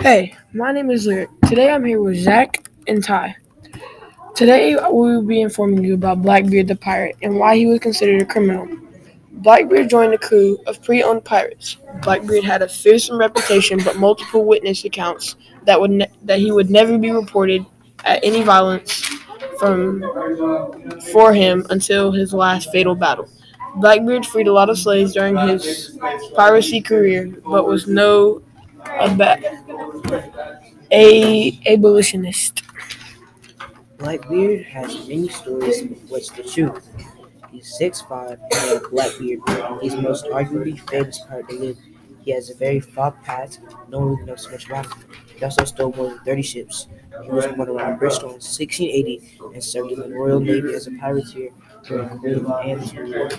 Hey, my name is Lyric. Today I'm here with Zach and Ty. Today we will be informing you about Blackbeard the pirate and why he was considered a criminal. Blackbeard joined a crew of pre-owned pirates. Blackbeard had a fearsome reputation, but multiple witness accounts that would ne- that he would never be reported at any violence from for him until his last fatal battle. Blackbeard freed a lot of slaves during his piracy career, but was no ab- a abolitionist. Blackbeard has many stories, but what's the truth? He's 6'5 and had a black beard. He's most arguably famous pirate to live. He has a very foul past. No one really knows too much about him. He also stole more than 30 ships. He was born around Bristol in 1680 and served in the Royal Navy as a privateer during Queen Anne's War.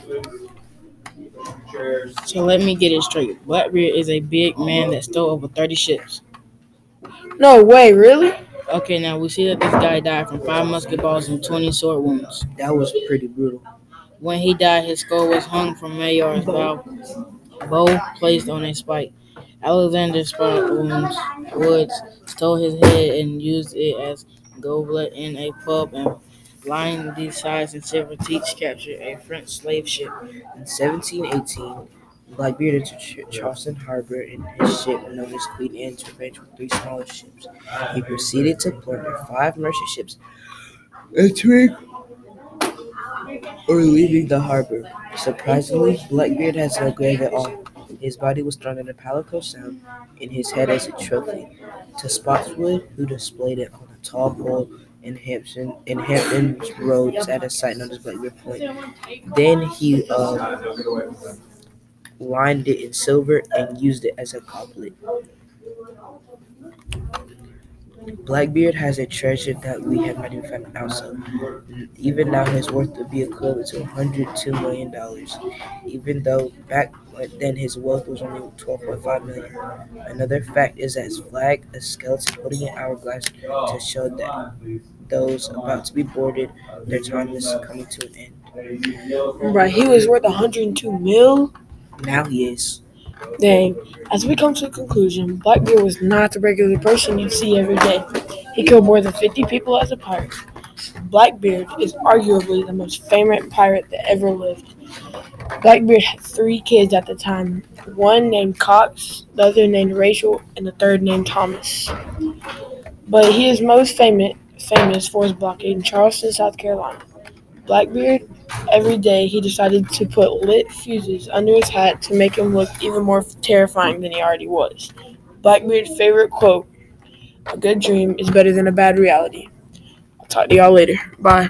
So let me get it straight. Blackbeard is a big man that stole over 30 ships. No way, really? Okay, now we see that this guy died from five musket balls and 20 sword wounds. That was pretty brutal. When he died, his skull was hung from Maynard's bow, bow placed on a spike. Alexander Spoons Woods stole his head and used it as goblet in a pub and lined these sides and silver teats captured a French slave ship. In 1718, Blackbeard Ch- Charleston Harbor in his ship known as Queen Anne's Revenge with three smaller ships. He proceeded to plunder five merchant ships, entering or leaving the harbor. Surprisingly, Blackbeard has no grave at all. His body was thrown in a Pamlico Sound in his head as a trophy to Spotswood, who displayed it on a tall pole in Hampton in Hampton Roads at a site known as Blackbeard Point. Then he uh, lined it in silver and used it as a goblet. Blackbeard has a treasure that we have not even found ounce of. Even now, his worth would be equivalent to $102 million, even though back then his wealth was only 12.5 million. Another fact is that his flag, a skeleton holding an hourglass to show that those about to be boarded, their time is coming to an end. Right, he was worth 102 mil. Now he is. Dang. As we come to a conclusion, Blackbeard was not the regular person you'd see every day. He killed more than 50 people as a pirate. Blackbeard is arguably the most famous pirate that ever lived. Blackbeard had three kids at the time one named Cox, the other named Rachel, and the third named Thomas. But he is most famous, famous for his blockade in Charleston, South Carolina. Blackbeard, every day he decided to put lit fuses under his hat to make him look even more terrifying than he already was. Blackbeard's favorite quote A good dream is better than a bad reality. I'll talk to y'all later. Bye.